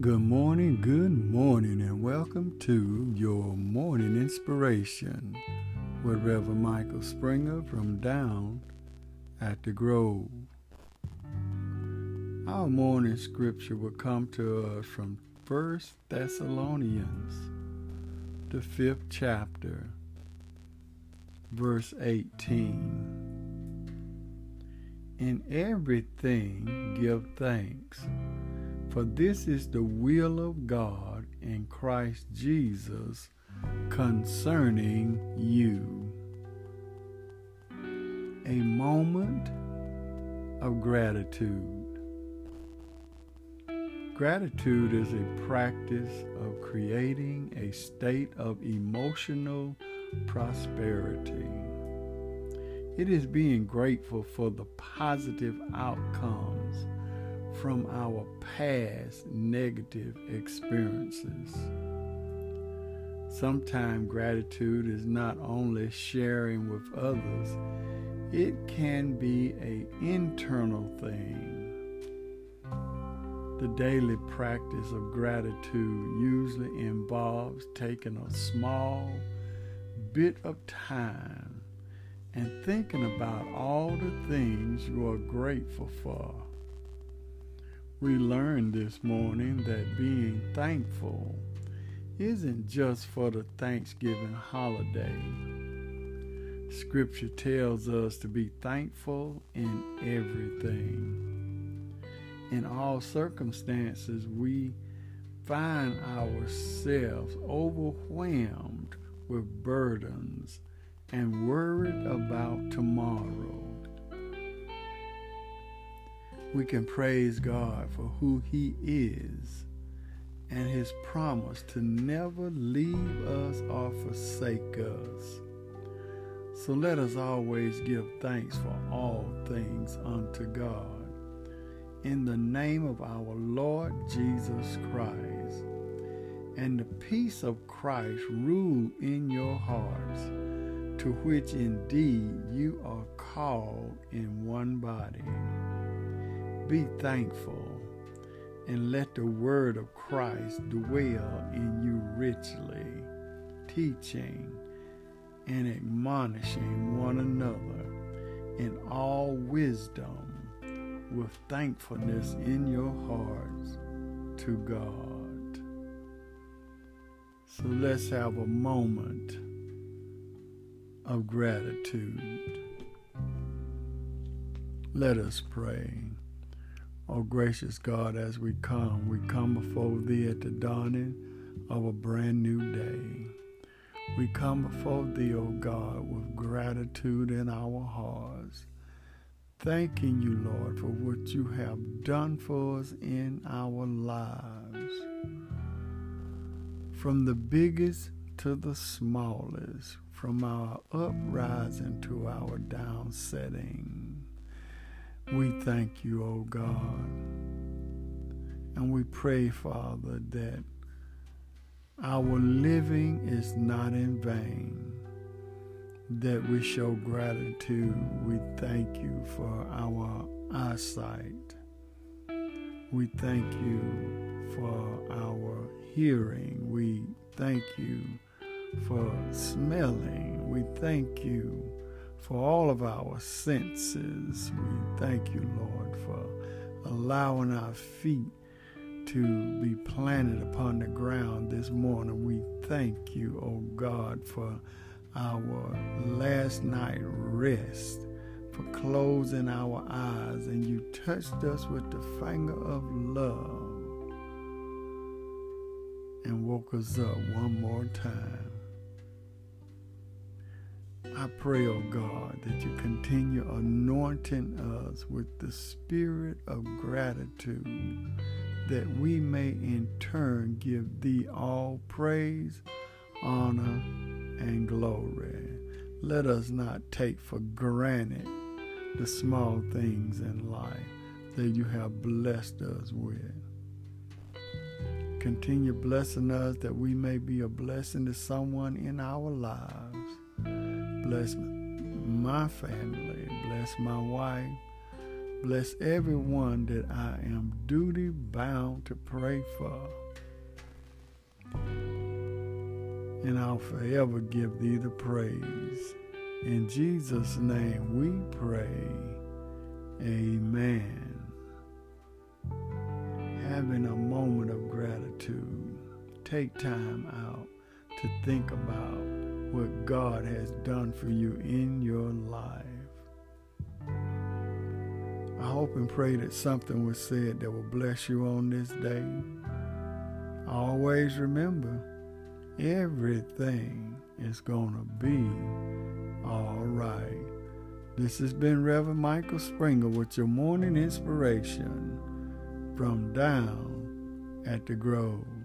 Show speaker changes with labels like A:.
A: good morning, good morning, and welcome to your morning inspiration with Reverend Michael Springer from down at the Grove. Our morning scripture will come to us from 1 Thessalonians, the fifth chapter, verse 18. In everything give thanks for this is the will of God in Christ Jesus concerning you. A moment of gratitude. Gratitude is a practice of creating a state of emotional prosperity. It is being grateful for the positive outcomes from our past negative experiences. Sometimes gratitude is not only sharing with others, it can be an internal thing. The daily practice of gratitude usually involves taking a small bit of time and thinking about all the things you are grateful for. We learned this morning that being thankful isn't just for the Thanksgiving holiday. Scripture tells us to be thankful in everything. In all circumstances, we find ourselves overwhelmed with burdens and worried about tomorrow we can praise God for who He is and His promise to never leave us or forsake us. So let us always give thanks for all things unto God. In the name of our Lord Jesus Christ, and the peace of Christ rule in your hearts, to which indeed you are called in one body. Be thankful and let the word of Christ dwell in you richly, teaching and admonishing one another in all wisdom with thankfulness in your hearts to God. So let's have a moment of gratitude. Let us pray. Oh, gracious God, as we come, we come before Thee at the dawning of a brand new day. We come before Thee, O God, with gratitude in our hearts, thanking You, Lord, for what You have done for us in our lives. From the biggest to the smallest, from our uprising to our downsetting. We thank you, O oh God. And we pray, Father, that our living is not in vain, that we show gratitude. We thank you for our eyesight. We thank you for our hearing. We thank you for smelling. We thank you for all of our senses. We thank you, Lord, for allowing our feet to be planted upon the ground this morning. We thank you, O oh God, for our last night rest, for closing our eyes, and you touched us with the finger of love and woke us up one more time. I pray, oh God, that you continue anointing us with the spirit of gratitude, that we may in turn give thee all praise, honor, and glory. Let us not take for granted the small things in life that you have blessed us with. Continue blessing us that we may be a blessing to someone in our lives bless my family, bless my wife, Bless everyone that I am duty bound to pray for. And I'll forever give thee the praise. In Jesus' name we pray. Amen. Having a moment of gratitude. Take time out to think about what God has done for you in your life. I hope and pray that something was said that will bless you on this day. Always remember, everything is going to be all right. This has been Reverend Michael Springer with your morning inspiration from down at the Grove.